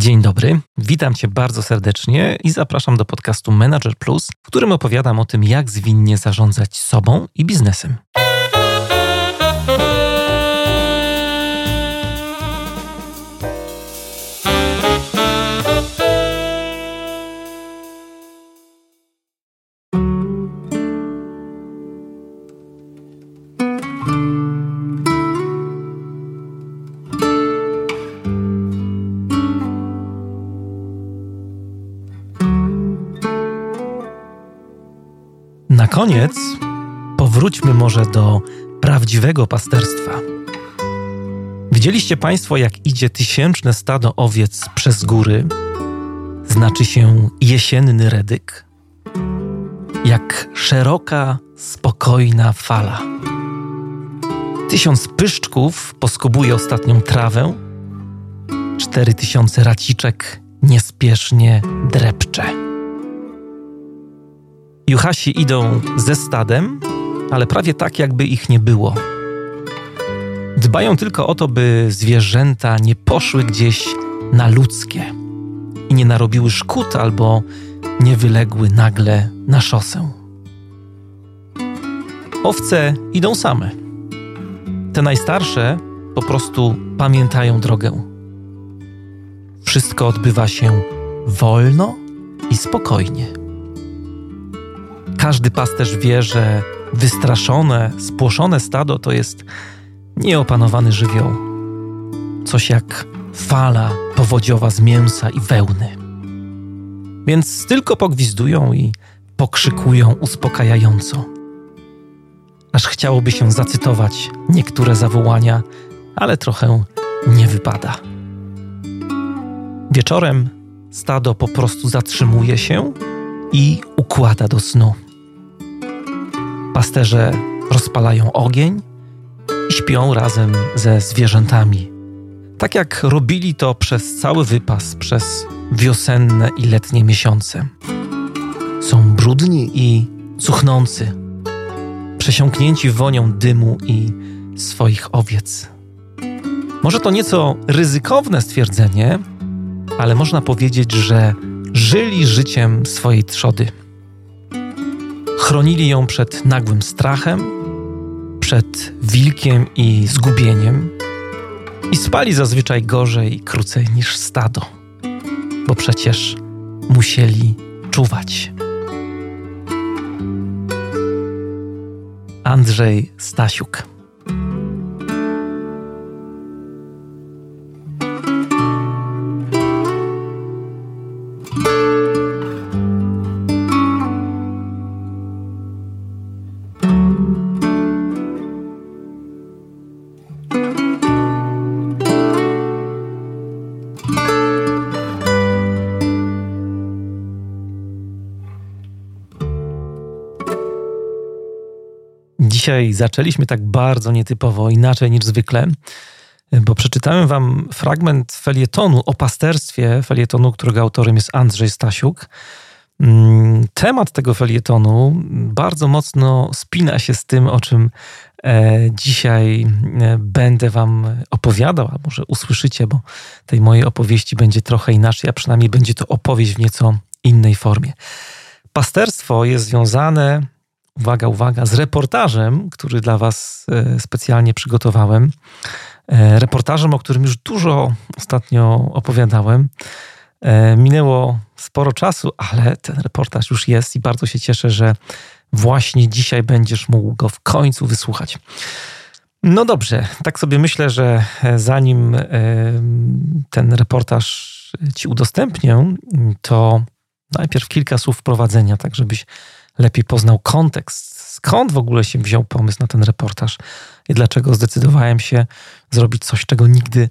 Dzień dobry, witam Cię bardzo serdecznie i zapraszam do podcastu Manager Plus, w którym opowiadam o tym, jak zwinnie zarządzać sobą i biznesem. Koniec powróćmy może do prawdziwego pasterstwa. Widzieliście Państwo, jak idzie tysięczne stado owiec przez góry, znaczy się jesienny redyk, jak szeroka, spokojna fala. Tysiąc pyszczków poskubuje ostatnią trawę, cztery tysiące raciczek niespiesznie drepcze. Juhasi idą ze stadem, ale prawie tak, jakby ich nie było. Dbają tylko o to, by zwierzęta nie poszły gdzieś na ludzkie i nie narobiły szkód albo nie wyległy nagle na szosę. Owce idą same. Te najstarsze po prostu pamiętają drogę. Wszystko odbywa się wolno i spokojnie. Każdy pasterz wie, że wystraszone, spłoszone stado to jest nieopanowany żywioł. Coś jak fala powodziowa z mięsa i wełny. Więc tylko pogwizdują i pokrzykują uspokajająco. Aż chciałoby się zacytować niektóre zawołania, ale trochę nie wypada. Wieczorem stado po prostu zatrzymuje się i układa do snu. Pasterze rozpalają ogień i śpią razem ze zwierzętami. Tak jak robili to przez cały wypas, przez wiosenne i letnie miesiące. Są brudni i cuchnący, przesiąknięci wonią dymu i swoich owiec. Może to nieco ryzykowne stwierdzenie, ale można powiedzieć, że żyli życiem swojej trzody. Chronili ją przed nagłym strachem, przed wilkiem i zgubieniem i spali zazwyczaj gorzej i krócej niż stado, bo przecież musieli czuwać. Andrzej Stasiuk Dzisiaj zaczęliśmy tak bardzo nietypowo, inaczej niż zwykle, bo przeczytałem wam fragment felietonu o pasterstwie, felietonu, którego autorem jest Andrzej Stasiuk. Mm, temat tego felietonu bardzo mocno spina się z tym, o czym e, dzisiaj e, będę Wam opowiadał, a może usłyszycie, bo tej mojej opowieści będzie trochę inaczej, a przynajmniej będzie to opowieść w nieco innej formie. Pasterstwo jest związane uwaga, uwaga, z reportażem, który dla Was e, specjalnie przygotowałem. E, reportażem, o którym już dużo ostatnio opowiadałem. E, minęło sporo czasu, ale ten reportaż już jest i bardzo się cieszę, że właśnie dzisiaj będziesz mógł go w końcu wysłuchać. No dobrze, tak sobie myślę, że zanim ten reportaż Ci udostępnię, to najpierw kilka słów wprowadzenia, tak żebyś lepiej poznał kontekst, skąd w ogóle się wziął pomysł na ten reportaż i dlaczego zdecydowałem się zrobić coś, czego nigdy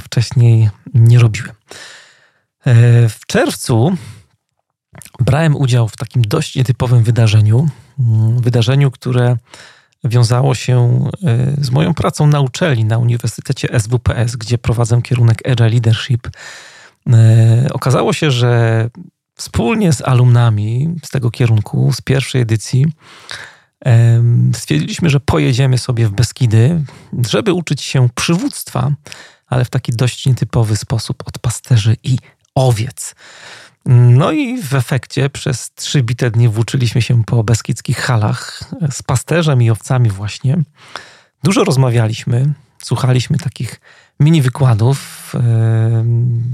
wcześniej nie robiłem. E, w czerwcu brałem udział w takim dość nietypowym wydarzeniu. Mm, wydarzeniu, które wiązało się e, z moją pracą na uczelni na Uniwersytecie SWPS, gdzie prowadzę kierunek Agile Leadership. E, okazało się, że wspólnie z alumnami z tego kierunku, z pierwszej edycji, stwierdziliśmy, że pojedziemy sobie w Beskidy, żeby uczyć się przywództwa, ale w taki dość nietypowy sposób od pasterzy i owiec. No i w efekcie przez trzy bite dni włóczyliśmy się po beskidzkich halach z pasterzem i owcami właśnie. Dużo rozmawialiśmy, słuchaliśmy takich mini wykładów,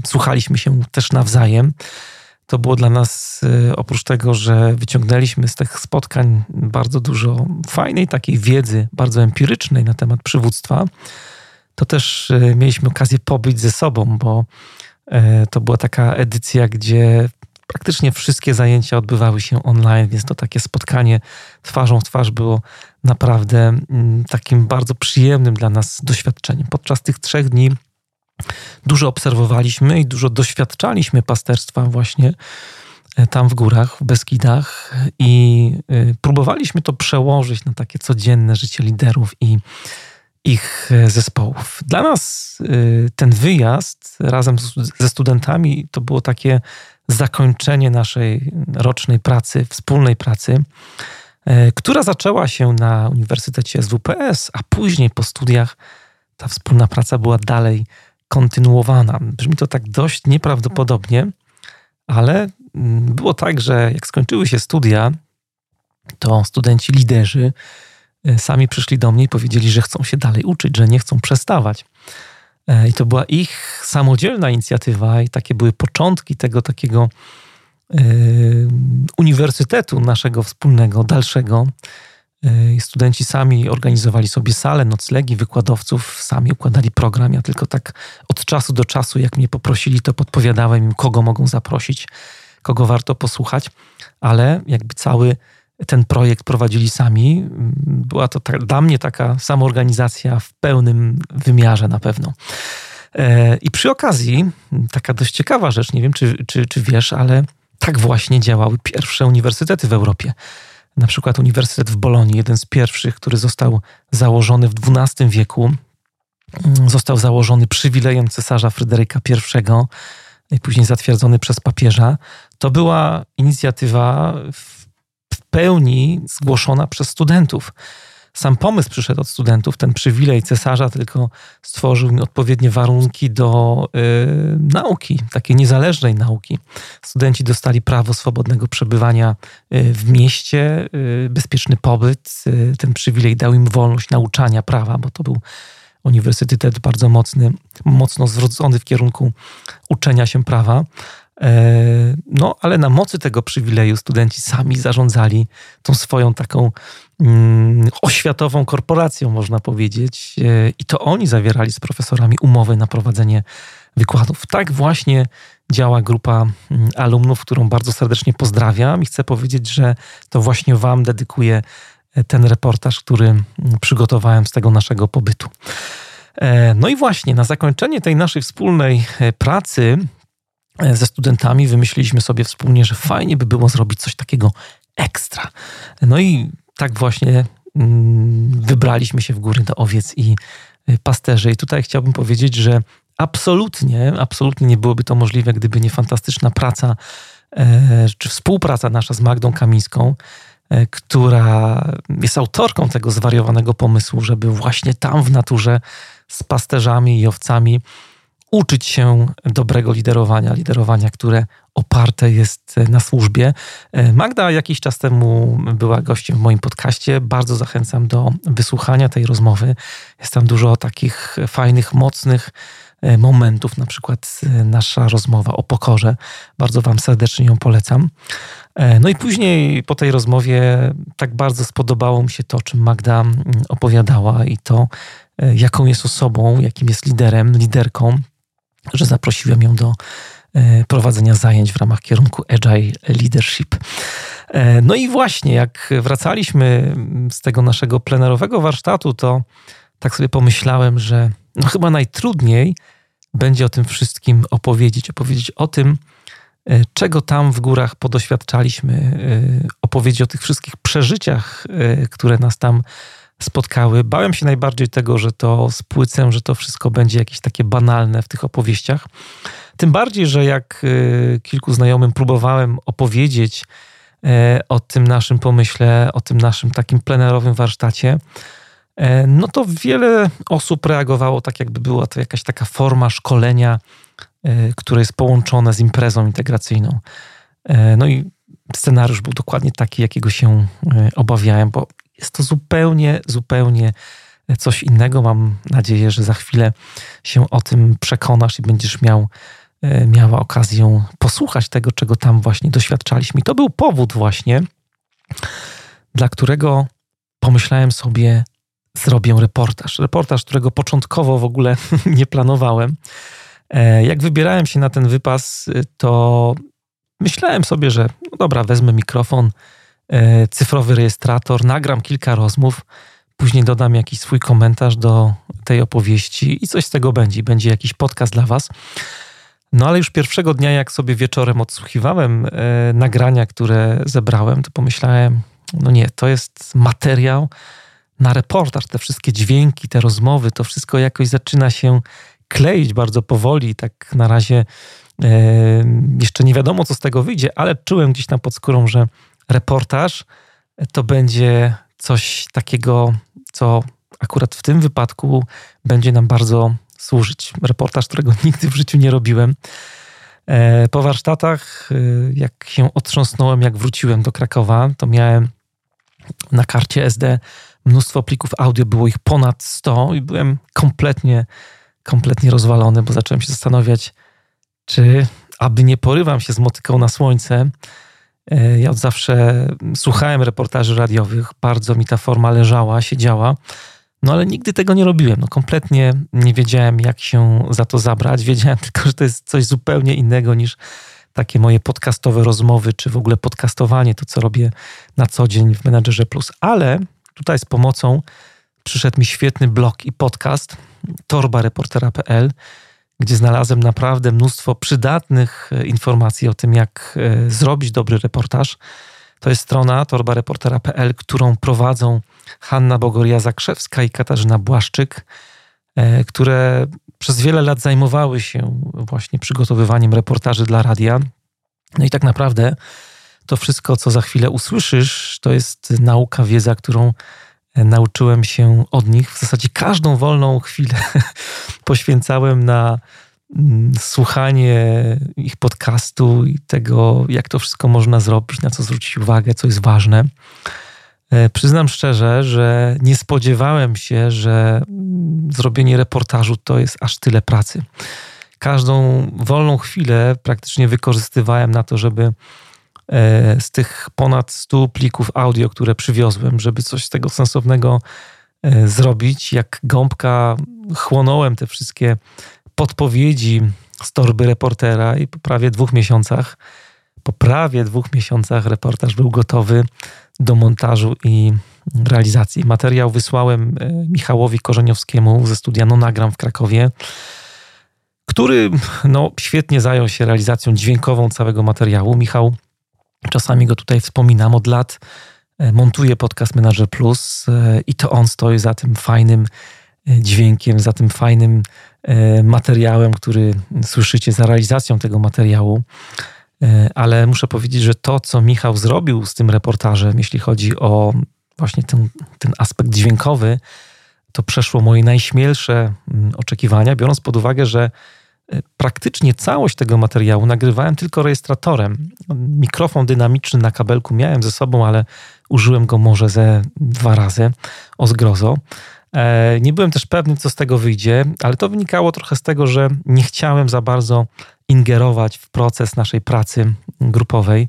słuchaliśmy się też nawzajem. To było dla nas, e, oprócz tego, że wyciągnęliśmy z tych spotkań bardzo dużo fajnej takiej wiedzy, bardzo empirycznej na temat przywództwa, to też e, mieliśmy okazję pobyć ze sobą, bo e, to była taka edycja, gdzie praktycznie wszystkie zajęcia odbywały się online, więc to takie spotkanie twarzą w twarz było naprawdę mm, takim bardzo przyjemnym dla nas doświadczeniem. Podczas tych trzech dni dużo obserwowaliśmy i dużo doświadczaliśmy pasterstwa właśnie e, tam w górach, w Beskidach i e, próbowaliśmy to przełożyć na takie codzienne życie liderów i ich e, zespołów. Dla nas ten wyjazd razem ze studentami to było takie zakończenie naszej rocznej pracy, wspólnej pracy, która zaczęła się na Uniwersytecie SWPS, a później po studiach ta wspólna praca była dalej kontynuowana. Brzmi to tak dość nieprawdopodobnie, ale mm, było tak, że jak skończyły się studia, to studenci liderzy e, sami przyszli do mnie i powiedzieli, że chcą się dalej uczyć, że nie chcą przestawać. E, I to była ich samodzielna inicjatywa, i takie były początki tego takiego yy, uniwersytetu naszego wspólnego, dalszego, E, studenci sami organizowali sobie sale, noclegi, wykładowców, sami układali program. Ja tylko tak od czasu do czasu, jak mnie poprosili, to podpowiadałem im, kogo mogą zaprosić, kogo warto posłuchać, ale jakby cały ten projekt prowadzili sami. Była to dla mnie taka samoorganizacja w pełnym wymiarze na pewno. E, I przy okazji, taka dość ciekawa rzecz, nie wiem czy, czy, czy wiesz, ale tak właśnie działały pierwsze uniwersytety w Europie na przykład Uniwersytet w Bolonii, jeden z pierwszych, który został założony w XII wieku, mm, został założony przywilejem cesarza Fryderyka I i później zatwierdzony przez papieża. To była inicjatywa w pełni zgłoszona przez studentów sam pomysł przyszedł od studentów, ten przywilej cesarza tylko stworzył mi odpowiednie warunki do y, nauki, takiej niezależnej nauki. Studenci dostali prawo swobodnego przebywania y, w mieście, y, bezpieczny pobyt. Y, ten przywilej dał im wolność nauczania prawa, bo to był uniwersytet bardzo mocny, mocno zwrócony w kierunku uczenia się prawa. E, no, ale na mocy tego przywileju studenci sami zarządzali tą swoją taką oświatową korporacją, można powiedzieć, e, i to oni zawierali z profesorami umowy na prowadzenie wykładów. Tak właśnie działa grupa mm, alumnów, którą bardzo serdecznie pozdrawiam i chcę powiedzieć, że to właśnie Wam dedykuję e, ten reportaż, który mm, przygotowałem z tego naszego pobytu. No i właśnie na zakończenie tej naszej wspólnej pracy E, ze studentami wymyśliliśmy sobie wspólnie, że fajnie by było zrobić coś takiego ekstra. No i tak właśnie mm, wybraliśmy się w góry do owiec i y, pasterzy. I tutaj chciałbym powiedzieć, że absolutnie, absolutnie nie byłoby to możliwe, gdyby nie fantastyczna praca e, czy współpraca nasza z Magdą Kamińską, e, która jest autorką tego zwariowanego pomysłu, żeby właśnie tam w naturze z pasterzami i owcami uczyć się dobrego liderowania, liderowania, które oparte jest na służbie. Magda jakiś czas temu była gościem w moim podcaście. Bardzo zachęcam do wysłuchania tej rozmowy. Jest tam dużo takich fajnych, mocnych e, momentów, na przykład e, nasza rozmowa o pokorze. Bardzo Wam serdecznie ją polecam. E, no i później po tej rozmowie tak bardzo spodobało mi się to, czym Magda mm, opowiadała i to, jaką jest osobą, jakim jest liderem, liderką, że zaprosiłem ją do e, prowadzenia zajęć w ramach kierunku Agile Leadership. E, no i właśnie, jak wracaliśmy z tego naszego plenerowego warsztatu, to tak sobie pomyślałem, że no chyba najtrudniej będzie o tym wszystkim opowiedzieć. Opowiedzieć o tym, e, czego tam w górach podoświadczaliśmy, opowiedzieć o tych wszystkich przeżyciach, które nas tam spotkały. Bałem się najbardziej tego, że to spłycę, że to wszystko będzie jakieś takie banalne w tych opowieściach. Tym bardziej, że jak y, kilku znajomym próbowałem opowiedzieć e, o tym naszym pomyśle, o tym naszym takim plenerowym warsztacie, no to wiele osób reagowało tak, jakby była to jakaś taka forma szkolenia, które jest połączone z imprezą integracyjną. No i scenariusz był dokładnie taki, jakiego się obawiałem, bo jest to zupełnie, zupełnie coś innego. Mam nadzieję, że za chwilę się o tym przekonasz i będziesz miał, e, miała okazję posłuchać tego, czego tam właśnie doświadczaliśmy. I to był powód właśnie, dla którego pomyślałem sobie, zrobię reportaż. Reportaż, którego początkowo w ogóle nie planowałem. E, jak wybierałem się na ten wypas, to myślałem sobie, że no dobra, wezmę mikrofon, e, cyfrowy rejestrator, nagram kilka rozmów Później dodam jakiś swój komentarz do tej opowieści i coś z tego będzie. Będzie jakiś podcast dla Was. No ale już pierwszego dnia, jak sobie wieczorem odsłuchiwałem e, nagrania, które zebrałem, to pomyślałem, no nie, to jest materiał na reportaż. Te wszystkie dźwięki, te rozmowy, to wszystko jakoś zaczyna się kleić bardzo powoli. Tak na razie e, jeszcze nie wiadomo, co z tego wyjdzie, ale czułem gdzieś tam pod skórą, że reportaż to będzie coś takiego, co akurat w tym wypadku będzie nam bardzo służyć. Reportaż, którego nigdy w życiu nie robiłem. E, po warsztatach, e, jak się otrząsnąłem, jak wróciłem do Krakowa, to miałem na karcie SD mnóstwo plików audio, było ich ponad 100 i byłem kompletnie, kompletnie rozwalony, bo zacząłem się zastanawiać, czy aby nie porywam się z motyką na słońce, ja od zawsze słuchałem reportaży radiowych, bardzo mi ta forma leżała, siedziała, no ale nigdy tego nie robiłem. No, kompletnie nie wiedziałem, jak się za to zabrać. Wiedziałem tylko, że to jest coś zupełnie innego niż takie moje podcastowe rozmowy, czy w ogóle podcastowanie, to co robię na co dzień w Menadżerze Plus. Ale tutaj z pomocą przyszedł mi świetny blog i podcast torbareportera.pl, gdzie znalazłem naprawdę mnóstwo przydatnych e, informacji o tym, jak e, zrobić dobry reportaż. To jest strona torbareportera.pl, którą prowadzą Hanna Bogoria-Zakrzewska i Katarzyna Błaszczyk, e, które przez wiele lat zajmowały się właśnie przygotowywaniem reportaży dla radia. No i tak naprawdę to wszystko, co za chwilę usłyszysz, to jest nauka, wiedza, którą nauczyłem się od nich. W zasadzie każdą wolną chwilę poświęcałem na mm, słuchanie ich podcastu i tego, jak to wszystko można zrobić, na co zwrócić uwagę, co jest ważne. E, przyznam szczerze, że nie spodziewałem się, że mm, zrobienie reportażu to jest aż tyle pracy. Każdą wolną chwilę praktycznie wykorzystywałem na to, żeby z tych ponad 100 plików audio, które przywiozłem, żeby coś z tego sensownego e, zrobić. Jak gąbka chłonąłem te wszystkie podpowiedzi z torby reportera i po prawie dwóch miesiącach, po prawie dwóch miesiącach reportaż był gotowy do montażu i realizacji. Materiał wysłałem e, Michałowi Korzeniowskiemu ze studia No Nagram w Krakowie, który no, świetnie zajął się realizacją dźwiękową całego materiału. Michał Czasami go tutaj wspominam od lat. E, montuję podcast Manager Plus e, i to on stoi za tym fajnym e, dźwiękiem, za tym fajnym materiałem, który słyszycie, za realizacją tego materiału. Ale muszę powiedzieć, że to, co Michał zrobił z tym reportażem, jeśli chodzi o właśnie ten, ten aspekt dźwiękowy, to przeszło moje najśmielsze mm, oczekiwania, biorąc pod uwagę, że praktycznie całość tego materiału nagrywałem tylko rejestratorem. Mikrofon dynamiczny na kabelku miałem ze sobą, ale użyłem go może ze dwa razy o zgrozo. E, nie byłem też pewny, co z tego wyjdzie, ale to wynikało trochę z tego, że nie chciałem za bardzo ingerować w proces naszej pracy grupowej,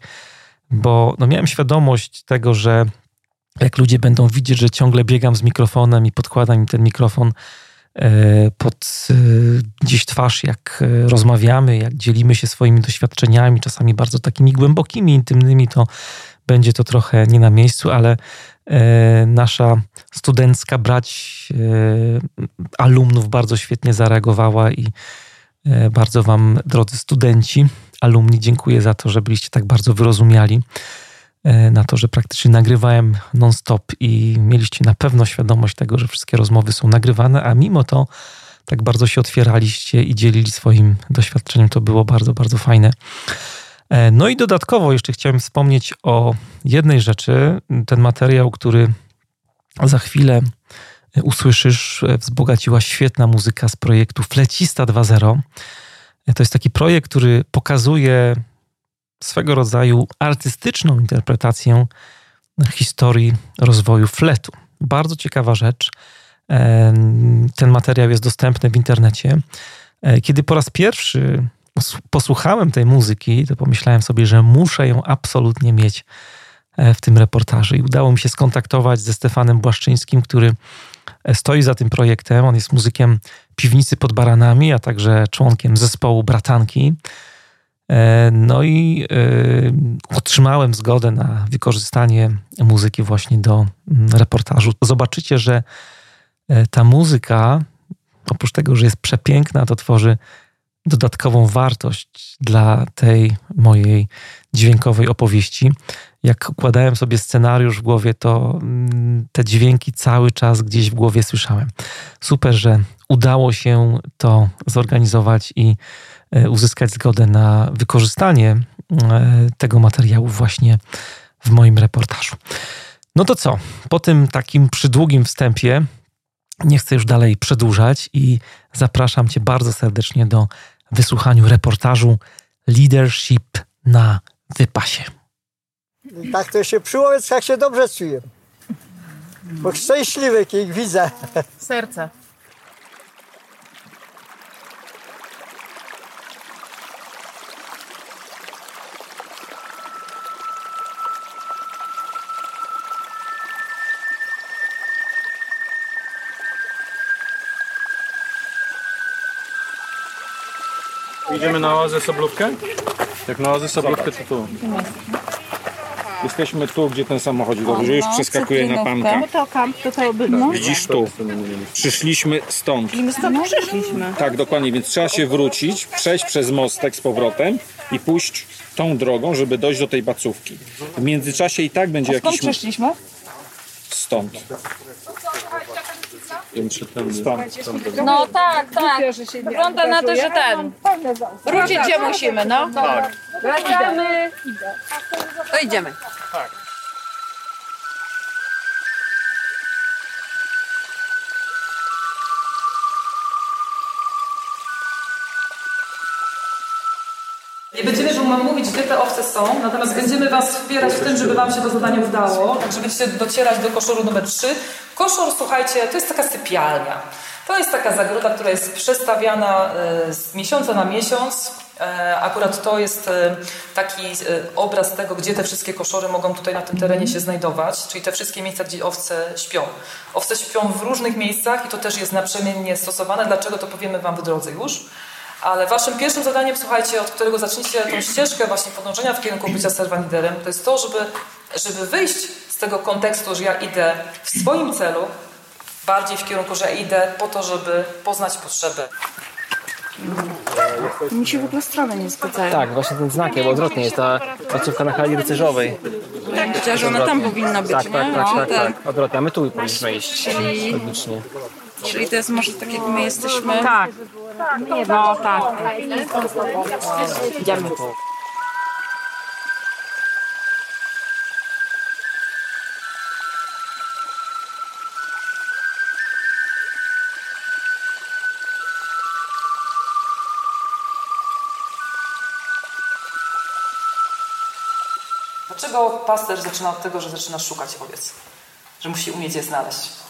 bo no miałem świadomość tego, że jak ludzie będą widzieć, że ciągle biegam z mikrofonem i podkładam im ten mikrofon E, pod e, gdzieś twarz, jak e, rozmawiamy, jak dzielimy się swoimi doświadczeniami, czasami bardzo takimi głębokimi, intymnymi, to będzie to trochę nie na miejscu, ale nasza studencka brać alumnów bardzo świetnie zareagowała i bardzo Wam, drodzy studenci, alumni, dziękuję za to, że byliście tak bardzo wyrozumiali. E, na to, że praktycznie nagrywałem non-stop i mieliście na pewno świadomość tego, że wszystkie rozmowy są nagrywane, a mimo to tak bardzo się otwieraliście i dzielili swoim doświadczeniem. To było bardzo, bardzo fajne. E, no i dodatkowo jeszcze chciałem wspomnieć o jednej rzeczy. Ten materiał, który za chwilę usłyszysz, wzbogaciła świetna muzyka z projektu Flecista 2.0. To jest taki projekt, który pokazuje swego rodzaju artystyczną interpretację historii rozwoju fletu. Bardzo ciekawa rzecz. Ten materiał jest dostępny w internecie. E, kiedy po raz pierwszy posłuchałem tej muzyki, to pomyślałem sobie, że muszę ją absolutnie mieć e, w tym reportażu. I udało mi się skontaktować ze Stefanem Błaszczyńskim, który e, stoi za tym projektem. On jest muzykiem piwnicy pod baranami, a także członkiem zespołu Bratanki. No i otrzymałem zgodę na wykorzystanie muzyki właśnie do mm, reportażu. Zobaczycie, że ta muzyka oprócz tego, że jest przepiękna, to tworzy dodatkową wartość dla tej mojej dźwiękowej opowieści. Jak układałem sobie scenariusz w głowie, to mm, te dźwięki cały czas gdzieś w głowie słyszałem. Super, że udało się to zorganizować i e, uzyskać zgodę na wykorzystanie e, tego materiału właśnie w moim reportażu. No to co? Po tym takim przydługim wstępie nie chcę już dalej przedłużać i zapraszam Cię bardzo serdecznie do wysłuchania reportażu Leadership na wypasie. Tak to się przy łowiecach się dobrze czuję. Bo szczęśliwy, jak widzę. Serce. Idziemy na oazę Soblówkę? Jak na oazę Soblówkę, to tu. Jesteśmy tu, gdzie ten samochodzik dobrze już przeskakuje na panka. No to kamp tutaj by, no. Widzisz tu. Przyszliśmy stąd. I my stąd przyszliśmy. Tak, dokładnie, więc trzeba się wrócić, przejść przez mostek z powrotem i pójść tą drogą, żeby dojść do tej bacówki. W międzyczasie i tak będzie Skąd jakiś... przyszliśmy? Stąd. No tak, tak. Wygląda na to, że ten. Wrócić się musimy, no. Tak. Wracamy. To idziemy. Wam mówić, gdzie te owce są, natomiast będziemy Was wspierać w tym, żeby Wam się to zadanie udało. Będziecie docierać do koszoru numer 3. Koszor, słuchajcie, to jest taka sypialnia. To jest taka zagroda, która jest przestawiana e, z miesiąca na miesiąc. E, Akurat to jest e, taki obraz tego, gdzie te wszystkie koszory mogą tutaj na tym terenie się znajdować, czyli te wszystkie miejsca, gdzie owce śpią. Owce śpią w różnych miejscach i to też jest naprzemiennie stosowane. Dlaczego to powiemy Wam w drodze już. Ale waszym pierwszym zadaniem, słuchajcie, od którego zaczniecie tą ścieżkę właśnie podążenia w kierunku bycia serwaniderem, to jest to, żeby, żeby wyjść z tego kontekstu, że ja idę w swoim celu, bardziej w kierunku, że ja idę po to, żeby poznać potrzeby. Mi się w ogóle strony nie zgadzają. Tak, właśnie ten znak, bo odwrotnie jest ta placówka na hali rycerzowej. Tak, chociaż ona tam powinna być, Tak, nie? tak, tak, No, tak, tak. Odwrotnie, a my tu powinniśmy iść. Czyli- Logicznie. Czyli to jest może tak, jak my jesteśmy. Tak. No tak. Idziemy. Dlaczego pasterz zaczyna od tego, że zaczyna szukać owiec? Że musi umieć je znaleźć?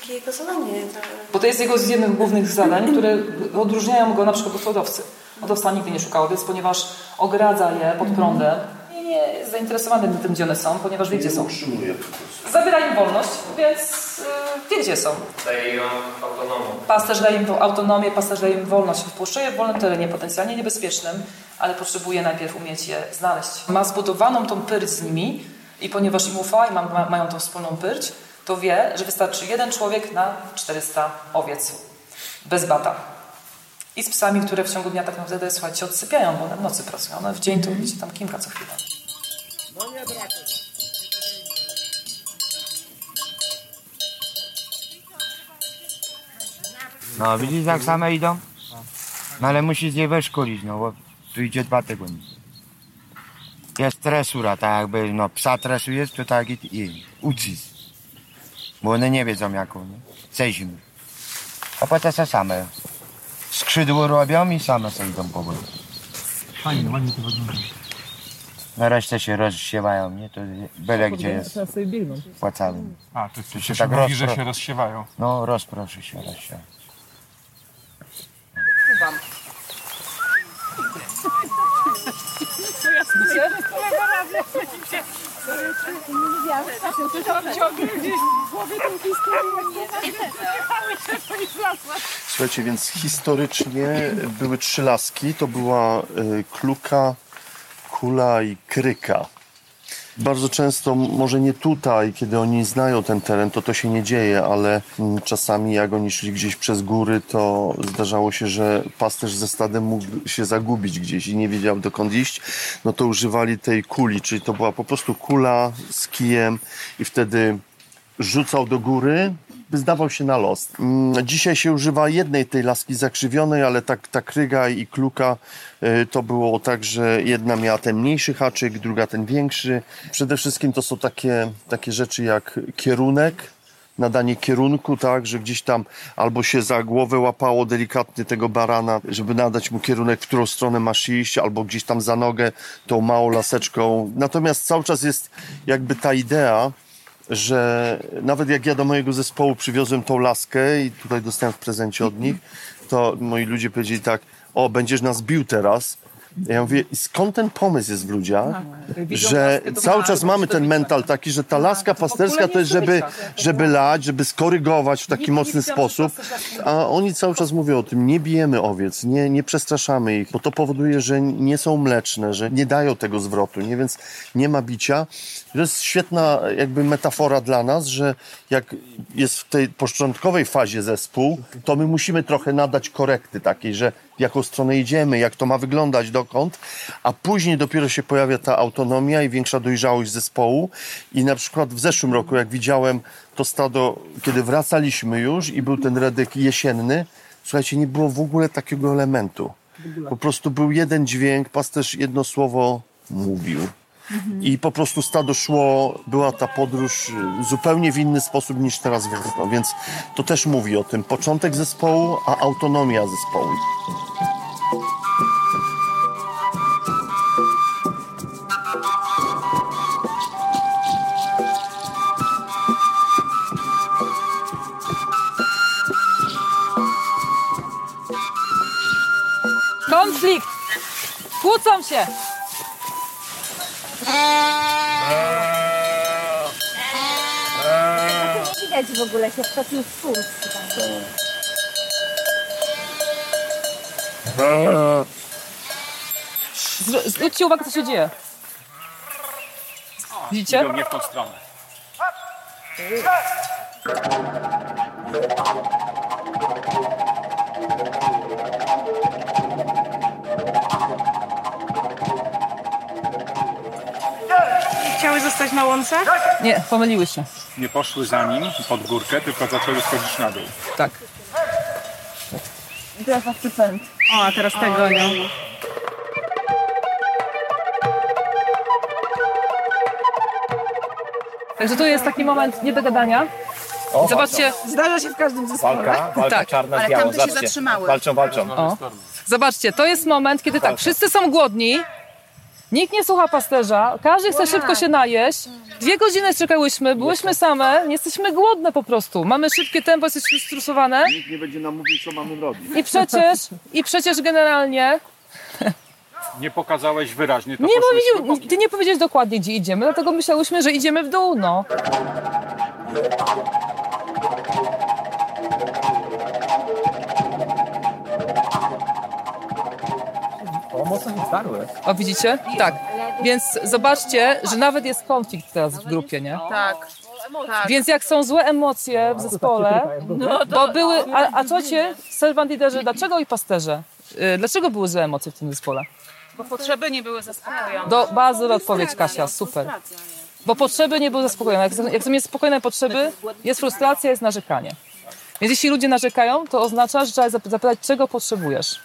Takie jego zadanie. To... Bo to jest jego z jednych głównych zadań, które odróżniają go na przykład od hodowcy. Hodowca nigdy nie szuka owiec, ponieważ ogradza je pod prądem i nie jest zainteresowany tym, gdzie one są, ponieważ wie, gdzie są. Zabiera im wolność, więc yy, wie, gdzie są. Daje ją autonomię. Pasterz daje im tą autonomię, pasterz daje im wolność. Wpuszcza je w wolnym terenie, potencjalnie niebezpiecznym, ale potrzebuje najpierw umieć je znaleźć. Ma zbudowaną tą pyrć z nimi i ponieważ im ufa i ma, ma, mają tą wspólną pyrć, to wie, że wystarczy jeden człowiek na 400 owiec. Bez bata. I z psami, które w ciągu dnia tak naprawdę, słuchajcie, odsypiają, bo one w nocy pracują. One w dzień to widzicie tam kimka co chwilę. No widzisz jak same idą? No ale musisz je wyszkolić, no bo tu idzie dwa tygodnie. Jest tresura, tak jakby no psa tresujesz, to tak i, i uczysz. Bo one nie wiedzą jaką, nie? Zejdźmy. A potem se same skrzydło robią i same sobie idą powoli. Fajnie, ładnie to wygląda. Na resztę się rozsiewają, nie? To byle gdzie jest Teraz sobie biegną. po całym. A, to, to się tak rozpro... rozsiewają. No, rozproszy się, rozsiewa. Słuchajcie, więc historycznie były trzy laski. To była y, kluka, kula i kryka. Bardzo często, może nie tutaj, kiedy oni znają ten teren, to to się nie dzieje, ale mm, czasami jak oni szli gdzieś przez góry, to zdarzało się, że pasterz ze stadem mógł się zagubić gdzieś i nie wiedział dokąd iść, no to używali tej kuli, czyli to była po prostu kula z kijem i wtedy rzucał do góry, zdawał się na los. Mm, Dzisiaj się używa jednej tej laski zakrzywionej, ale tak, ta kryga i kluka y, to było tak, że jedna miała ten mniejszy haczyk, druga ten większy. Przede wszystkim to są takie, takie rzeczy jak kierunek, nadanie kierunku, tak, że gdzieś tam albo się za głowę łapało delikatnie tego barana, żeby nadać mu kierunek, w którą stronę masz iść, albo gdzieś tam za nogę tą małą laseczką. Natomiast cały czas jest jakby ta idea, że nawet jak ja do mojego zespołu przywiozłem tą laskę i tutaj dostałem w prezencie od nich, to moi ludzie powiedzieli tak, o, będziesz nas bił teraz. Ja mówię, skąd ten pomysł jest w ludziach, że cały czas mamy ten mental taki, że ta laska pasterska to jest, żeby, żeby lać, żeby skorygować w taki mocny sposób, a oni cały czas mówią o tym, nie bijemy owiec, nie, nie przestraszamy ich, bo to powoduje, że nie są mleczne, że nie dają tego zwrotu, nie? więc nie ma bicia. To jest świetna jakby metafora dla nas, że jak jest w tej początkowej fazie zespół, to my musimy trochę nadać korekty takiej, że w jaką stronę idziemy, jak to ma wyglądać, dokąd, a później dopiero się pojawia ta autonomia i większa dojrzałość zespołu. I na przykład w zeszłym roku, jak widziałem to stado, kiedy wracaliśmy już i był ten redek jesienny, słuchajcie, nie było w ogóle takiego elementu. Po prostu był jeden dźwięk, pasterz jedno słowo mówił. I po prostu stado szło, była ta podróż y, zupełnie w inny sposób niż teraz wygląda. Więc to też mówi o tym. Początek zespołu, a autonomia zespołu. Konflikt! Kłócą się! Nie widać w ogóle, się wtopił w spust. Zr- Zwróćcie uwagę, co się dzieje. Widzicie? Idą nie w tą stronę. Chciały zostać na łące? Nie, pomyliły się. Nie poszły za nim pod górkę, tylko zaczęły schodzić na dół. Tak. Teraz was pęd. O, a teraz tego nie. Także tu jest taki moment niedogadania. Zobaczcie, Zdarza się w każdym zespole. Walka, walka Tak. czarna z Ale tamte się zobaczcie. zatrzymały. Walczą, walczą. O. Zobaczcie, to jest moment, kiedy tak, wszyscy są głodni, nikt nie słucha pasterza, każdy chce szybko się najeść. Dwie godziny czekałyśmy, byłyśmy same, jesteśmy głodne po prostu. Mamy szybkie tempo, jesteśmy stresowane Nikt nie będzie nam mówił, co mamy robić. i przecież, i przecież generalnie Nie pokazałeś wyraźnie, to nie powiedział, ty nie powiedziałeś dokładnie, gdzie idziemy, dlatego myślałyśmy, że idziemy w dół, no. O, mocno się starły. O, widzicie? Tak. Więc zobaczcie, że nawet jest konflikt teraz w grupie, nie? Tak. tak. Więc jak są złe emocje w zespole, bo były, a, a co cię, servant liderzy, dlaczego i pasterze? Y, Dlaczego były złe emocje w tym zespole? Bo potrzeby nie były zaspokojone. Do, bardzo dobra odpowiedź, Kasia, super. Bo potrzeby nie były zaspokojone. Jak, są- jak są niespokojne potrzeby, jest frustracja, jest narzekanie. Więc jeśli ludzie narzekają, to oznacza, że trzeba zap- zapytać, czego potrzebujesz.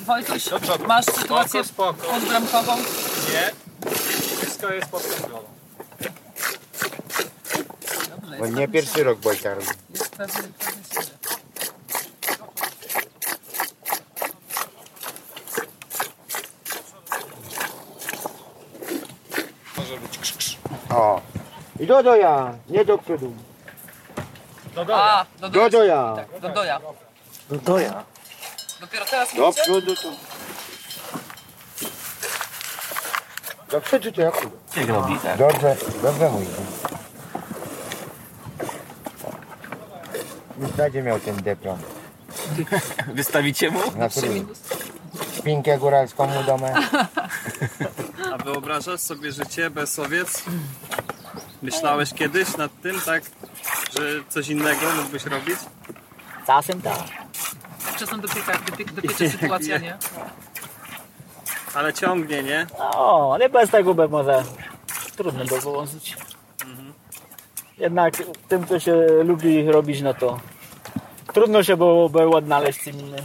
Wojtuś, masz sytuację podbramkową? Nie. Wszystko jest pod kontrolą. Bo nie pierwszy rok robi. Jest pewny, pewny siebie. Może być krz, krz. O. I do doja, nie do przodu. A, do Do doja. Tak, do doja. Do doja. Dopiero teraz Do mówicie? przodu to... Do przodu to ja pójdę. Jak robi, tak? Dobrze, dobrze mój. Już będzie miał ten dyplom. Wystawicie mu? Na pewno. Szpinkę góralską mu domę. A wyobrażasz sobie życie bez owiec? Myślałeś kiedyś nad tym, tak? Że coś innego mógłbyś robić? Czasem tak. Czasem dopieka, dopieka, dopieka sytuacja, nie? Ale ciągnie, nie? No, ale bez tego by może trudno by wyłączyć. Jednak tym, co się lubi robić, no to trudno się byłoby odnaleźć w tym Tak.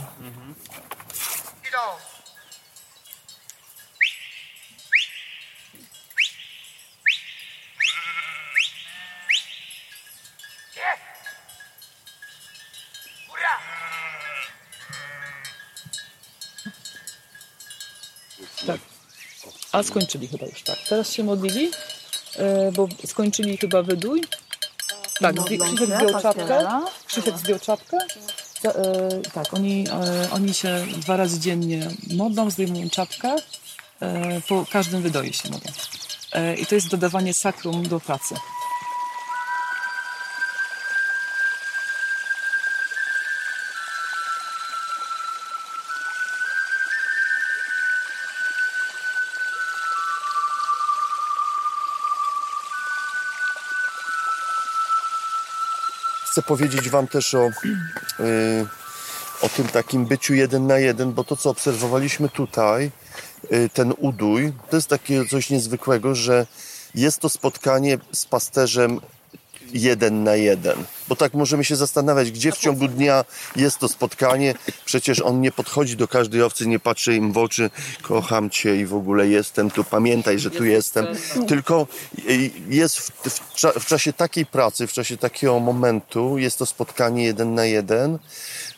A skończyli chyba już, tak. Teraz się modlili, e, bo skończyli chyba wydój. Tak, Krzysiek zdjął czapkę. Krzysiek zdjął czapkę. Za- e, tak, oni, e, oni się dwa razy dziennie modlą, zdejmują czapkę. E, po każdym wydoju się modlą. E, I to jest dodawanie sakrum do pracy. Chcę powiedzieć Wam też o, y, o tym takim byciu jeden na jeden, bo to, co obserwowaliśmy tutaj, y, ten udój, to jest takie coś niezwykłego, że jest to spotkanie z pasterzem jeden na jeden. Bo tak możemy się zastanawiać, gdzie w ciągu dnia jest to spotkanie. Przecież on nie podchodzi do każdej owcy, nie patrzy im w oczy, kocham cię i w ogóle jestem tu, pamiętaj, że tu jestem. Tylko y, jest w, w, cza- w czasie takiej pracy, w czasie takiego momentu, jest to spotkanie jeden na jeden.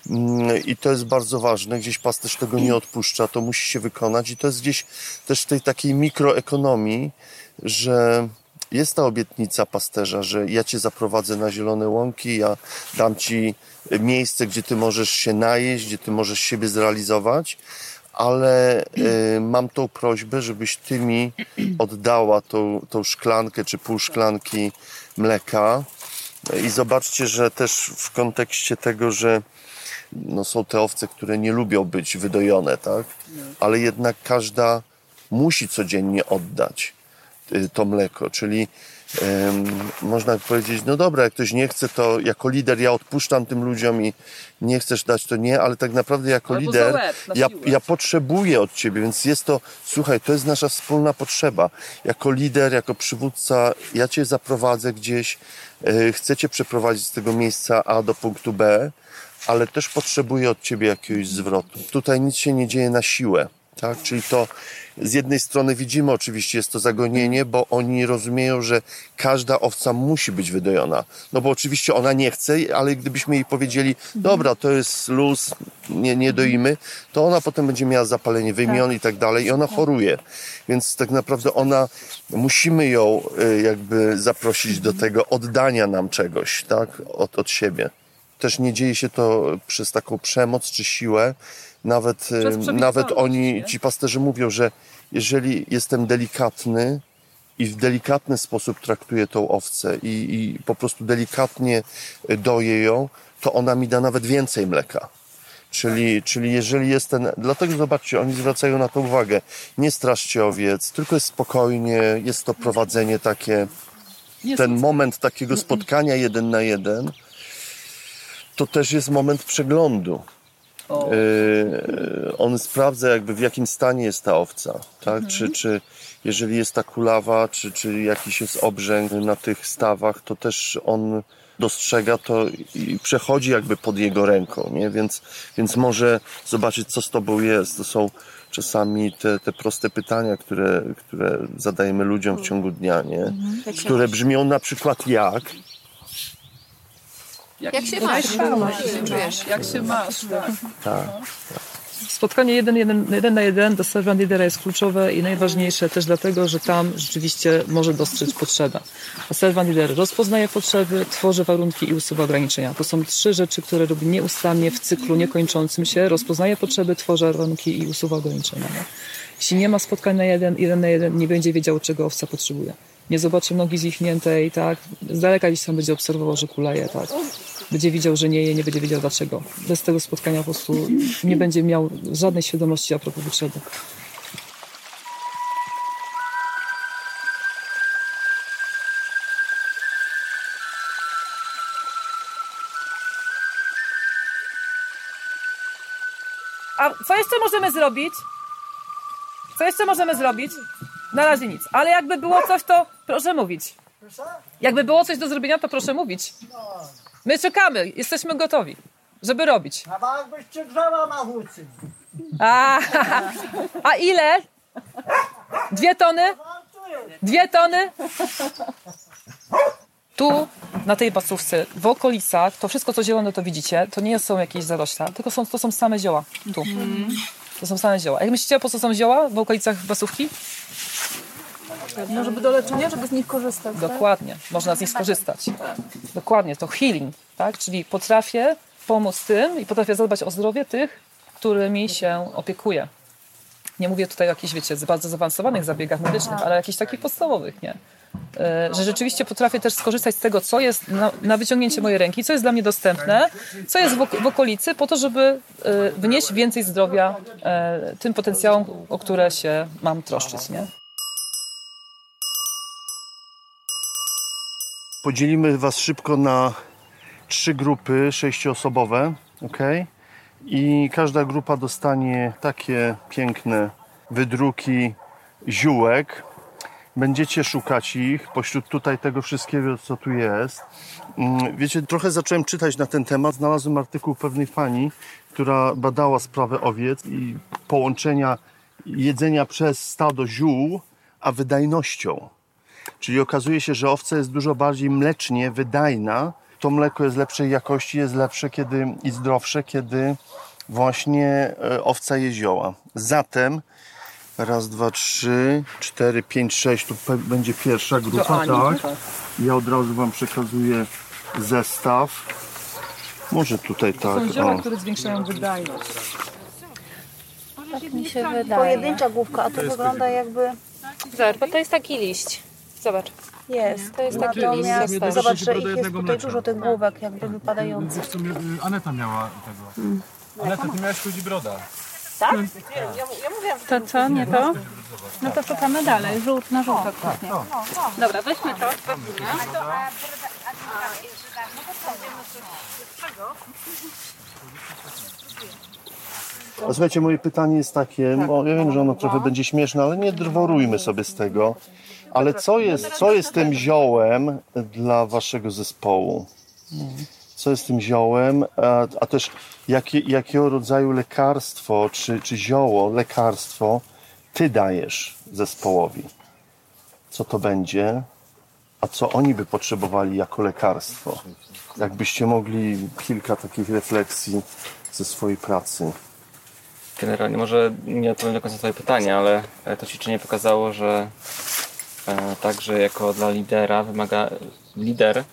Mm, I to jest bardzo ważne. Gdzieś pasterz tego nie odpuszcza, to musi się wykonać. I to jest gdzieś też w tej takiej mikroekonomii, że jest ta obietnica pasterza, że ja cię zaprowadzę na zielone łąki, ja dam ci miejsce, gdzie ty możesz się najeść, gdzie ty możesz siebie zrealizować, ale y, mam tą prośbę, żebyś ty mi oddała tą, tą szklankę czy pół szklanki mleka. I zobaczcie, że też w kontekście tego, że no, są te owce, które nie lubią być wydojone, tak? Ale jednak każda musi codziennie oddać to mleko, czyli można powiedzieć, no dobra, jak ktoś nie chce, to jako lider ja odpuszczam tym ludziom i nie chcesz dać, to nie, ale tak naprawdę jako Albo lider łeb, ja, ja potrzebuję od ciebie, więc jest to, słuchaj, to jest nasza wspólna potrzeba. Jako lider, jako przywódca, ja cię zaprowadzę gdzieś, e, chcę cię przeprowadzić z tego miejsca A do punktu B, ale też potrzebuję od ciebie jakiegoś zwrotu. Tutaj nic się nie dzieje na siłę. Tak? Czyli to z jednej strony widzimy oczywiście jest to zagonienie, bo oni rozumieją, że każda owca musi być wydojona. No bo oczywiście ona nie chce, ale gdybyśmy jej powiedzieli, dobra, to jest luz, nie, nie doimy, to ona potem będzie miała zapalenie wymion i tak dalej i ona choruje. Więc tak naprawdę ona, musimy ją y, jakby zaprosić do tego oddania nam czegoś, tak? Od, od siebie. Też nie dzieje się to przez taką przemoc czy siłę. Nawet, y, nawet oni, nie? ci pasterze mówią, że jeżeli jestem delikatny i w delikatny sposób traktuję tą owcę i, i po prostu delikatnie doję ją, to ona mi da nawet więcej mleka. Czyli, czyli jeżeli jest ten. Dlatego zobaczcie, oni zwracają na to uwagę. Nie straszcie owiec, tylko jest spokojnie, jest to prowadzenie takie. Ten moment takiego spotkania jeden na jeden, to też jest moment przeglądu. Yy, on sprawdza jakby w jakim stanie jest ta owca, tak? Czy, czy jeżeli jest ta kulawa, czy, czy jakiś jest obrzęk na tych stawach, to też on dostrzega to i przechodzi jakby pod jego ręką, nie? Więc, więc może zobaczyć, co z tobą jest. To są czasami te, te proste pytania, które, które zadajemy ludziom w ciągu dnia, nie? Które brzmią na przykład jak? Jak się masz? Jak się czujesz? Jak się masz? Tak. Tak. Spotkanie jeden, jeden, jeden na jeden do servant lidera jest kluczowe i najważniejsze też dlatego, że tam rzeczywiście może dostrzec potrzebę. A servant lider rozpoznaje potrzeby, tworzy warunki i usuwa ograniczenia. To są trzy rzeczy, które robi nieustannie w cyklu niekończącym się. Rozpoznaje potrzeby, tworzy warunki i usuwa ograniczenia. Jeśli nie ma spotkań na jeden, jeden na jeden, nie będzie wiedział, czego owca potrzebuje. Nie zobaczy nogi zwichniętej, tak? Z daleka gdzieś tam będzie obserwował, że kuleje, tak? Będzie widział, że nie je, nie będzie wiedział dlaczego. Bez tego spotkania po prostu nie będzie miał żadnej świadomości a propos potrzeby. A co jeszcze możemy zrobić? Co jeszcze możemy zrobić? Na razie nic. Ale jakby było coś, to proszę mówić. Jakby było coś do zrobienia, to proszę mówić. My czekamy, jesteśmy gotowi, żeby robić. A jakbyście drzewa na wódcy. A, a ile? Dwie tony? Dwie tony? Tu, na tej basówce, w okolicach, to wszystko, co zielone, to widzicie, to nie są jakieś zarośla, tylko są, to są same zioła. Tu. To są same zioła. Jak myślicie, po co są zioła w okolicach basówki? No, żeby do leczenia, żeby z nich korzystać. tak? Dokładnie, można z nich skorzystać. Dokładnie, to healing, tak? Czyli potrafię pomóc tym i potrafię zadbać o zdrowie tych, którymi się opiekuję. Nie mówię tutaj o jakichś, wiecie, bardzo zaawansowanych zabiegach medycznych, ale jakichś takich podstawowych, nie? E, Że rzeczywiście potrafię też skorzystać z tego, co jest na, na wyciągnięcie mojej ręki, co jest dla mnie dostępne, co jest w okolicy, po to, żeby e, wnieść więcej zdrowia e, tym potencjałom, o które się mam troszczyć, nie? Podzielimy Was szybko na trzy grupy sześcioosobowe, ok? I każda grupa dostanie takie piękne wydruki ziółek. Będziecie szukać ich pośród tutaj tego wszystkiego, co tu jest. Mm, Wiecie, trochę zacząłem czytać na ten temat. Znalazłem artykuł pewnej pani, która badała sprawę owiec i połączenia jedzenia przez stado ziół, a wydajnością. Czyli okazuje się, że owca jest dużo bardziej mlecznie wydajna. To mleko jest lepszej jakości, jest lepsze kiedy, i zdrowsze, kiedy właśnie e, owca je zioła. Zatem raz, dwa, trzy, cztery, pięć, sześć, tu będzie pierwsza grupa, Ani, tak? tak. Ja od razu Wam przekazuję zestaw. Może tutaj tak. Są zioła, o. które zwiększają wydajność. Tak mi się wydaje. Pojedyncza główka, a to wygląda jakby... Zobacz, bo to jest taki liść. Zobacz. Jest. To jest taki Natomiast liść. zobacz, że ich jest tutaj dużo tych główek jakby wypadających. W sumie y, Aneta miała tego. Aneta, ty miałeś ludzi broda. Tak? To co, nie to? No to szukamy dalej, żółt na żółto kwitnie. Dobra, weźmy to. A słuchajcie, moje pytanie jest takie, bo ja wiem, że ono trochę będzie śmieszne, ale nie drworujmy sobie z tego. Ale co jest, co jest tym ziołem dla waszego zespołu? Co jest tym ziołem, a, a też jakie, jakiego rodzaju lekarstwo, czy, czy zioło, lekarstwo ty dajesz zespołowi? Co to będzie? A co oni by potrzebowali jako lekarstwo? Jakbyście mogli kilka takich refleksji ze swojej pracy. Generalnie może nie odpowiem do końca Twoje pytanie, ale e, to ćwiczenie pokazało, że także jako dla lidera wymaga lider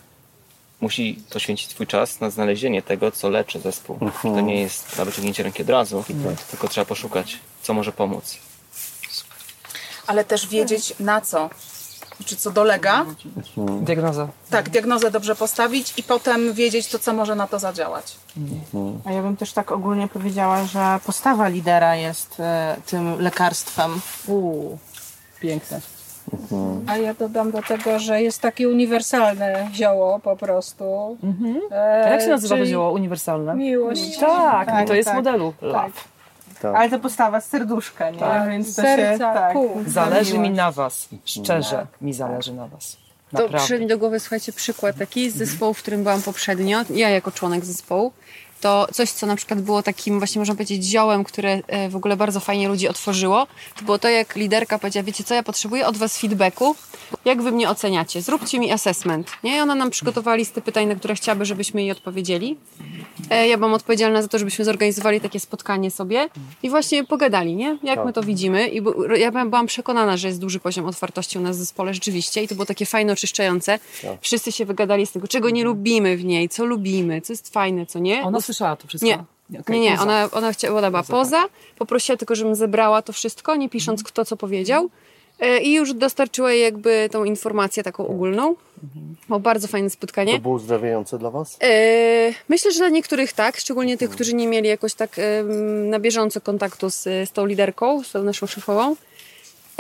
musi poświęcić swój czas na znalezienie tego, co leczy zespół. To nie jest na wyciągnięcie ręki od razu, tylko trzeba poszukać, co może pomóc. ale też wiedzieć na co, czy co dolega. Diagnoza. Tak, diagnozę dobrze postawić i potem wiedzieć to, co może na to zadziałać. A ja bym też tak ogólnie powiedziała, że postawa lidera jest e, tym lekarstwem. Uuu, piękne. A ja dodam do tego, że jest takie uniwersalne zioło po prostu. E, A jak się nazywa to zioło uniwersalne? Miłość. Tak, to jest tak. modelu. Tak. Ale to postawa serduszka, nie? Tak. Więc to Serca, się, tak. pół. Zależy mi na was. Szczerze mi zależy na was. To Naprawdę. przyszedł mi do głowy, słuchajcie, przykład taki z zespołu, w którym byłam poprzednio, ja jako członek zespołu, to coś, co na przykład było takim właśnie, można powiedzieć, ziołem, które e, w ogóle bardzo fajnie ludzi otworzyło, to było to, jak liderka powiedziała, wiecie co, ja potrzebuję od was feedbacku, jak wy mnie oceniacie, zróbcie mi assessment, nie? I ona nam przygotowała listę pytań, na które chciałaby, żebyśmy jej odpowiedzieli. E, Ja byłam odpowiedzialna za to, żebyśmy zorganizowali takie spotkanie sobie i właśnie pogadali, nie? Jak my to widzimy. I ja byłam- przekonana, że jest duży poziom otwartości u nas w zespole rzeczywiście i to było takie fajne, oczyszczające. Tak. Wszyscy się wygadali z tego, czego nie lubimy w niej, co lubimy, co jest fajne, co nie. Ona słyszała to wszystko? Nie. Okej, nie, nie, poza. ona, ona, chciała, ona była poza, poprosiła tylko, żebym zebrała to wszystko, nie pisząc kto co powiedział e, i już dostarczyła jej jakby tą informację taką ogólną. Było bardzo fajne spotkanie. To było uzdrawiające dla Was? E, Myślę, że dla niektórych tak, szczególnie tych, którzy nie mieli jakoś tak na bieżąco kontaktu z, z tą liderką, z tą naszą szefową.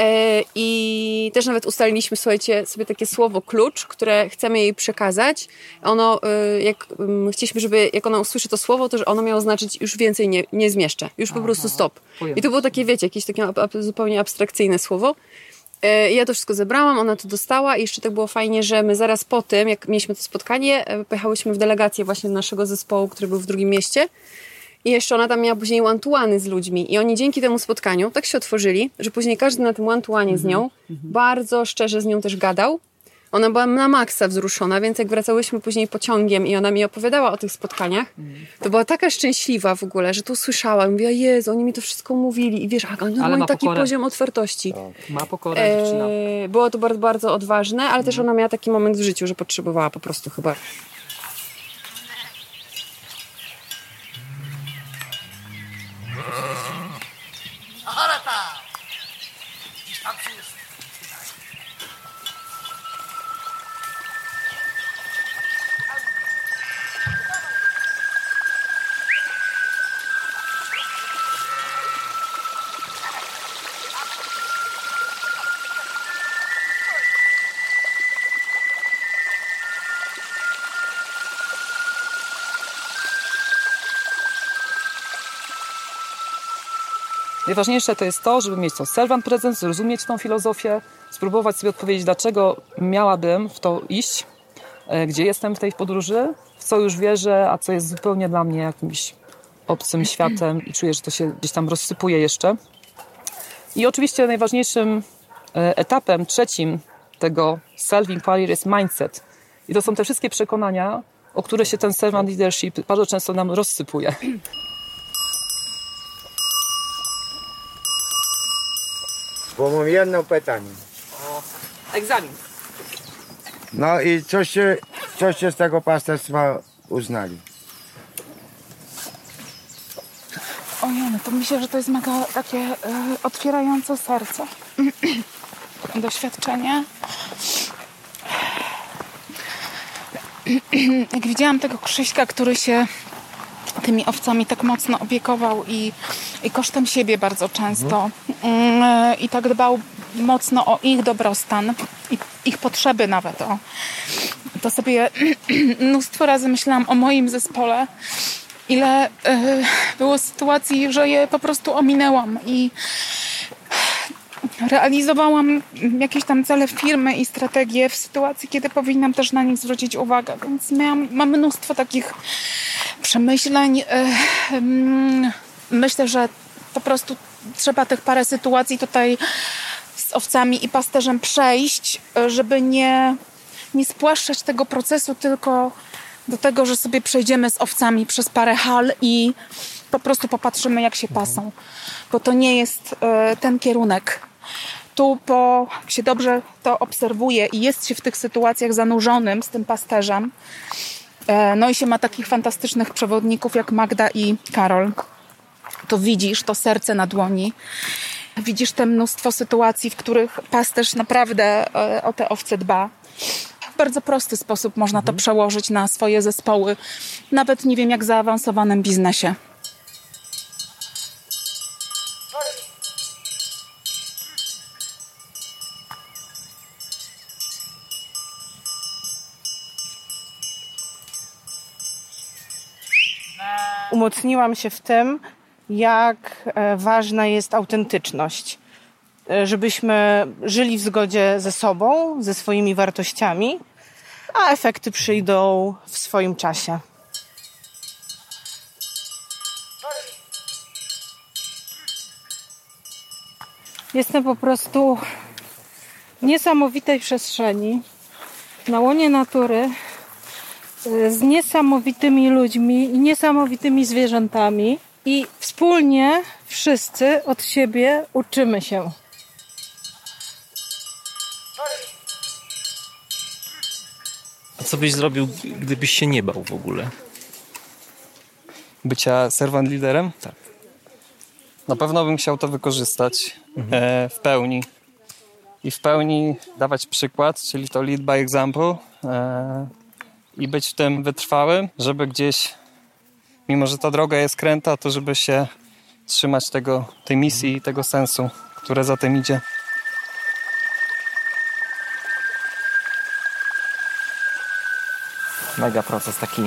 E, I też nawet ustaliliśmy, słuchajcie, sobie takie słowo klucz, które chcemy jej przekazać. Ono, e, jak em, chcieliśmy, żeby jak ona usłyszy to słowo, to że ono miało znaczyć już więcej nie, nie zmieszczę, już po prostu stop. I to było takie, wiecie, jakieś takie zupełnie abstrakcyjne słowo. E, Ja to wszystko zebrałam, ona to dostała i jeszcze tak było fajnie, że my zaraz po tym, jak mieliśmy to spotkanie, pojechałyśmy w delegację właśnie naszego zespołu, który był w drugim mieście i jeszcze ona tam miała później one z ludźmi i oni dzięki temu spotkaniu tak się otworzyli, że później każdy na tym one z nią bardzo szczerze z nią też gadał. Ona była na maksa wzruszona, więc jak wracałyśmy później pociągiem i ona mi opowiadała o tych spotkaniach, to była taka szczęśliwa w ogóle, że to usłyszała. Mówiła, Jezu, oni mi to wszystko mówili i wiesz, a oni Ale mają ma taki pokorę. poziom otwartości. Ma pokorę dziewczyna. Eee, było to bardzo, bardzo odważne, ale też ona miała taki moment w życiu, że potrzebowała po prostu chyba. Najważniejsze to jest to, żeby mieć tą servant presence, zrozumieć tą filozofię, spróbować sobie odpowiedzieć, dlaczego miałabym w to iść, e, gdzie jestem w tej podróży, w co już wierzę, a co jest zupełnie dla mnie jakimś obcym światem i czuję, że to się gdzieś tam rozsypuje jeszcze. I oczywiście najważniejszym e, etapem, trzecim tego self-inquiry jest mindset. I to są te wszystkie przekonania, o które się ten servant leadership bardzo często nam rozsypuje. Bo mam jedno pytanie. Egzamin. No i coście, coście z tego pasterstwa uznali? Ojej, no to myślę, że to jest mega takie e, otwierające serce. Doświadczenie. Jak widziałam tego Krzyśka, który się tymi owcami tak mocno opiekował i, i kosztem siebie bardzo często e, i tak dbał mocno o ich dobrostan i ich potrzeby nawet o. To sobie mnóstwo razy myślałam o moim zespole ile e, było sytuacji, że je po prostu ominęłam i realizowałam jakieś tam cele firmy i strategie w sytuacji, kiedy powinnam też na nich zwrócić uwagę. Więc miałam, mam mnóstwo takich przemyśleń. E, mm, Myślę, że po prostu trzeba tych parę sytuacji tutaj z owcami i pasterzem przejść, e, żeby nie, nie spłaszczać tego procesu tylko do tego, że sobie przejdziemy z owcami przez parę hal i po prostu popatrzymy, jak się pasą. Bo to nie jest e, ten kierunek. Tu, po, jak się dobrze to obserwuje i jest się w tych sytuacjach zanurzonym z tym pasterzem, no i się ma takich fantastycznych przewodników jak Magda i Karol, to widzisz to serce na dłoni. Widzisz te mnóstwo sytuacji, w których pasterz naprawdę e, o te owce dba w bardzo prosty sposób można to przełożyć na swoje zespoły, nawet nie wiem jak zaawansowanym biznesie. Umocniłam się w tym, jak e, ważna jest autentyczność. E, Żebyśmy żyli w zgodzie ze sobą, ze swoimi wartościami, a efekty przyjdą w swoim czasie. Jestem po prostu w niesamowitej przestrzeni, na łonie natury, z niesamowitymi ludźmi i niesamowitymi zwierzętami i wspólnie wszyscy od siebie uczymy się. A co byś zrobił, gdybyś się nie bał w ogóle? Bycia servant liderem? Tak. Na pewno bym chciał to wykorzystać e, w pełni. I w pełni dawać przykład, czyli to lead by example. E, I być w tym wytrwałym, żeby gdzieś, mimo że ta droga jest kręta, to żeby się trzymać tego, tej misji i tego sensu, które za tym idzie. Mega proces taki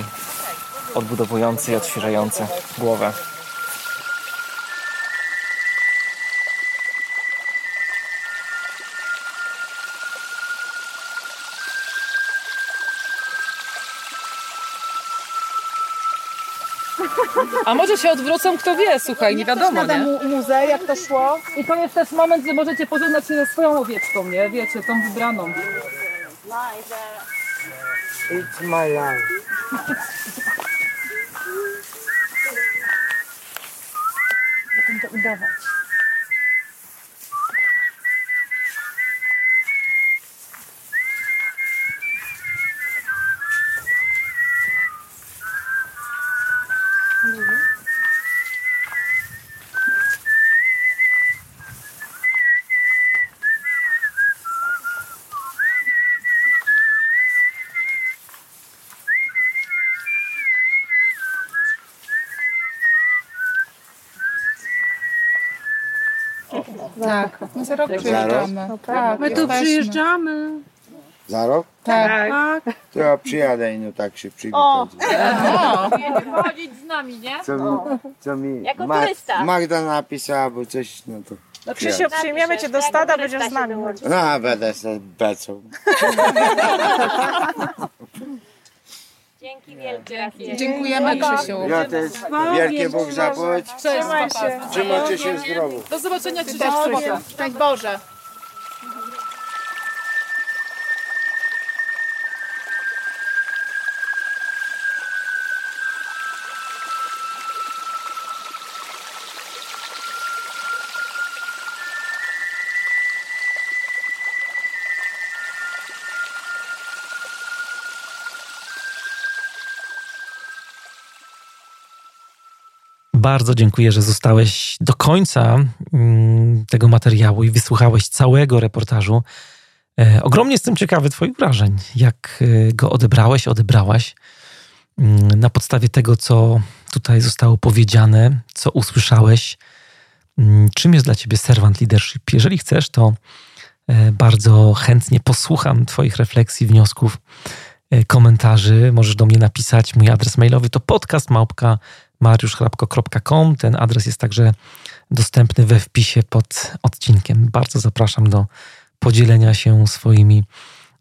odbudowujący i odświeżający głowę. Może się odwrócą, kto wie, słuchaj, nie wiadomo, nie? mu muzę, jak to szło. I to jest też moment, gdzie możecie pożegnać się ze swoją owieczką, nie? Wiecie, tą wybraną. It's my life. Będę udawać. Tak, my za rok Za rok? przyjeżdżamy. No tak, My tu przyjeżdżamy. Za rok? Tak. tak. To ja przyjadę i no tak się przygotuję. Chodzić z nami, nie? Co mi, co mi Jako Ma- turysta. Magda napisała, bo coś, no to... No Krzysiu, przyjmiemy cię do stada, będziesz z nami chodzić. No, będę sobie becą. Dzięki wielkie. Dziękujemy, Krzysiu. Ja też. Wielkie Bóg zapłać. Trzymajcie się zdrowo. Do zobaczenia Ty 30 też, Krzysiu. Szczęść Boże. Bardzo dziękuję, że zostałeś do końca mm, tego materiału i wysłuchałeś całego reportażu. E, ogromnie jestem ciekawy Twoich wrażeń, jak e, go odebrałeś, odebrałaś. Mm, Na podstawie tego, co tutaj zostało powiedziane, co usłyszałeś, mm, czym jest dla Ciebie servant leadership? Jeżeli chcesz, to e, bardzo chętnie posłucham Twoich refleksji, wniosków, komentarzy. Możesz do mnie napisać. Mój adres mailowy to podcastmałpka mariuszchrapko.com. Ten adres jest także dostępny we wpisie pod odcinkiem. Bardzo zapraszam do podzielenia się swoimi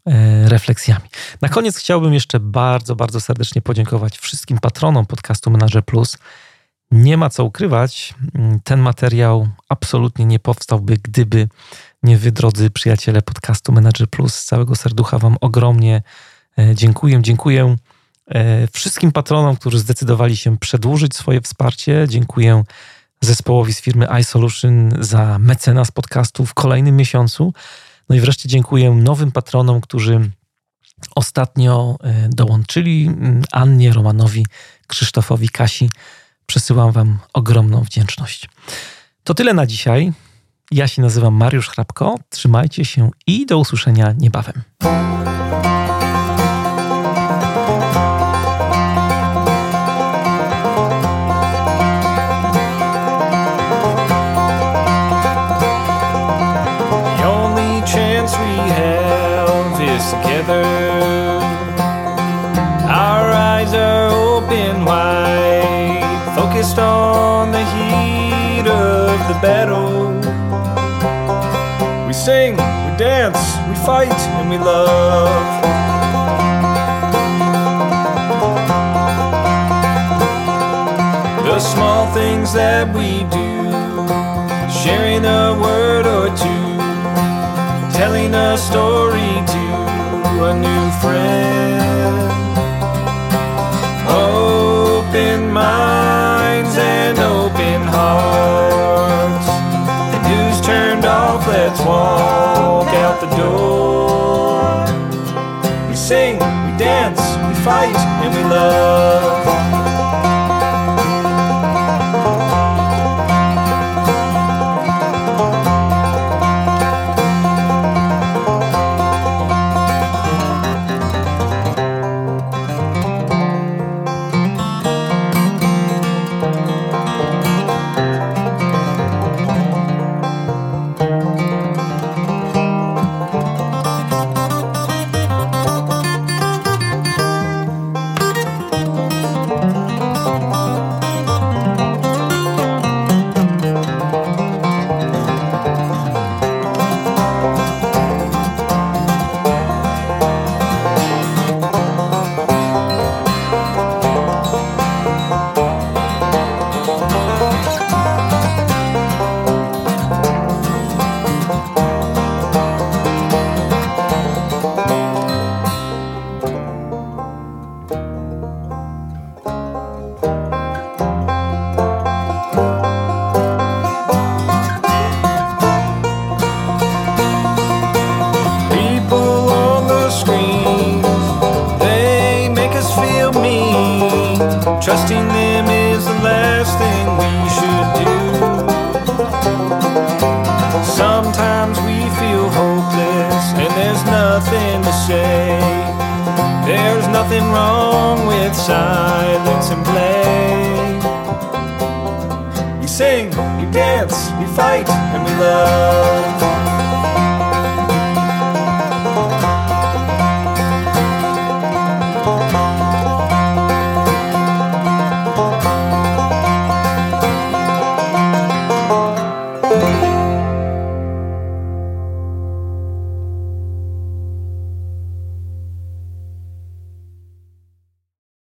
e, refleksjami. Na koniec chciałbym jeszcze bardzo, bardzo serdecznie podziękować wszystkim patronom podcastu Manager Plus. Nie ma co ukrywać, mm, ten materiał absolutnie nie powstałby, gdyby nie wy, drodzy przyjaciele podcastu Manager Plus. Z całego serducha Wam ogromnie e, dziękuję. Dziękuję wszystkim patronom, którzy zdecydowali się przedłużyć swoje wsparcie. Dziękuję zespołowi z firmy iSolution za mecenas podcastu w kolejnym miesiącu. No i wreszcie dziękuję nowym patronom, którzy ostatnio e, dołączyli. Annie, Romanowi, Krzysztofowi, Kasi. Przesyłam Wam ogromną wdzięczność. To tyle na dzisiaj. Ja się nazywam Mariusz Hrabko. Trzymajcie się i do usłyszenia niebawem. Dance, we fight, and we love. The small things that we do, sharing a word or two, telling a story to a new friend. Walk out the door. We sing, we dance, we fight, and we love.